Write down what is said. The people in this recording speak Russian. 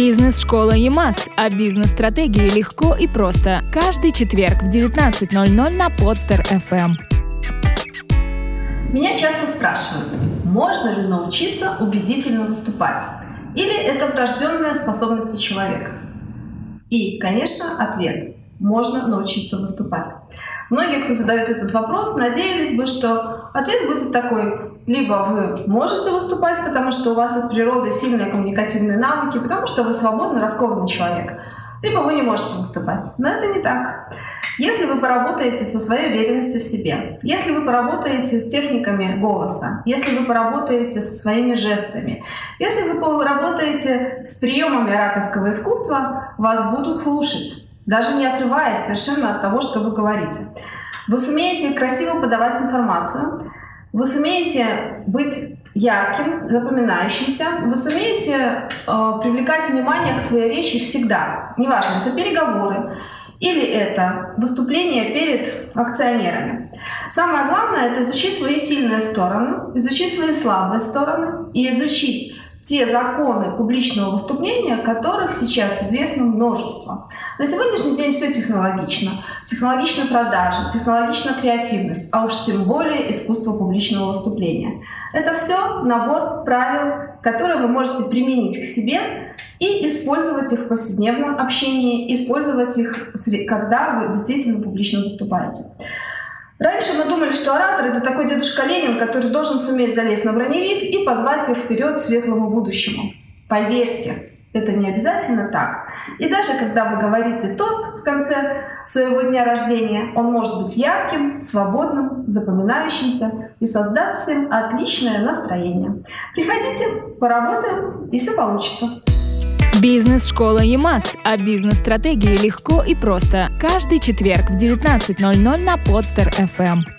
Бизнес-школа ЕМАС о бизнес-стратегии легко и просто. Каждый четверг в 19.00 на Подстер FM. Меня часто спрашивают, можно ли научиться убедительно выступать? Или это врожденная способность человека? И, конечно, ответ – можно научиться выступать. Многие, кто задает этот вопрос, надеялись бы, что ответ будет такой. Либо вы можете выступать, потому что у вас от природы сильные коммуникативные навыки, потому что вы свободный, раскованный человек. Либо вы не можете выступать. Но это не так. Если вы поработаете со своей уверенностью в себе, если вы поработаете с техниками голоса, если вы поработаете со своими жестами, если вы поработаете с приемами ораторского искусства, вас будут слушать даже не отрываясь совершенно от того, что вы говорите. Вы сумеете красиво подавать информацию, вы сумеете быть ярким, запоминающимся, вы сумеете э, привлекать внимание к своей речи всегда. Неважно, это переговоры или это выступление перед акционерами. Самое главное – это изучить свои сильные стороны, изучить свои слабые стороны и изучить те законы публичного выступления, которых сейчас известно множество. На сегодняшний день все технологично. Технологична продажа, технологична креативность, а уж тем более искусство публичного выступления. Это все набор правил, которые вы можете применить к себе и использовать их в повседневном общении, использовать их, когда вы действительно публично выступаете. Раньше мы думали, что оратор — это такой дедушка Ленин, который должен суметь залезть на броневик и позвать всех вперед к светлому будущему. Поверьте, это не обязательно так. И даже когда вы говорите тост в конце своего дня рождения, он может быть ярким, свободным, запоминающимся и создать всем отличное настроение. Приходите, поработаем, и все получится. Бизнес-школа ЕМАС о бизнес-стратегии легко и просто. Каждый четверг в 19.00 на Подстер FM.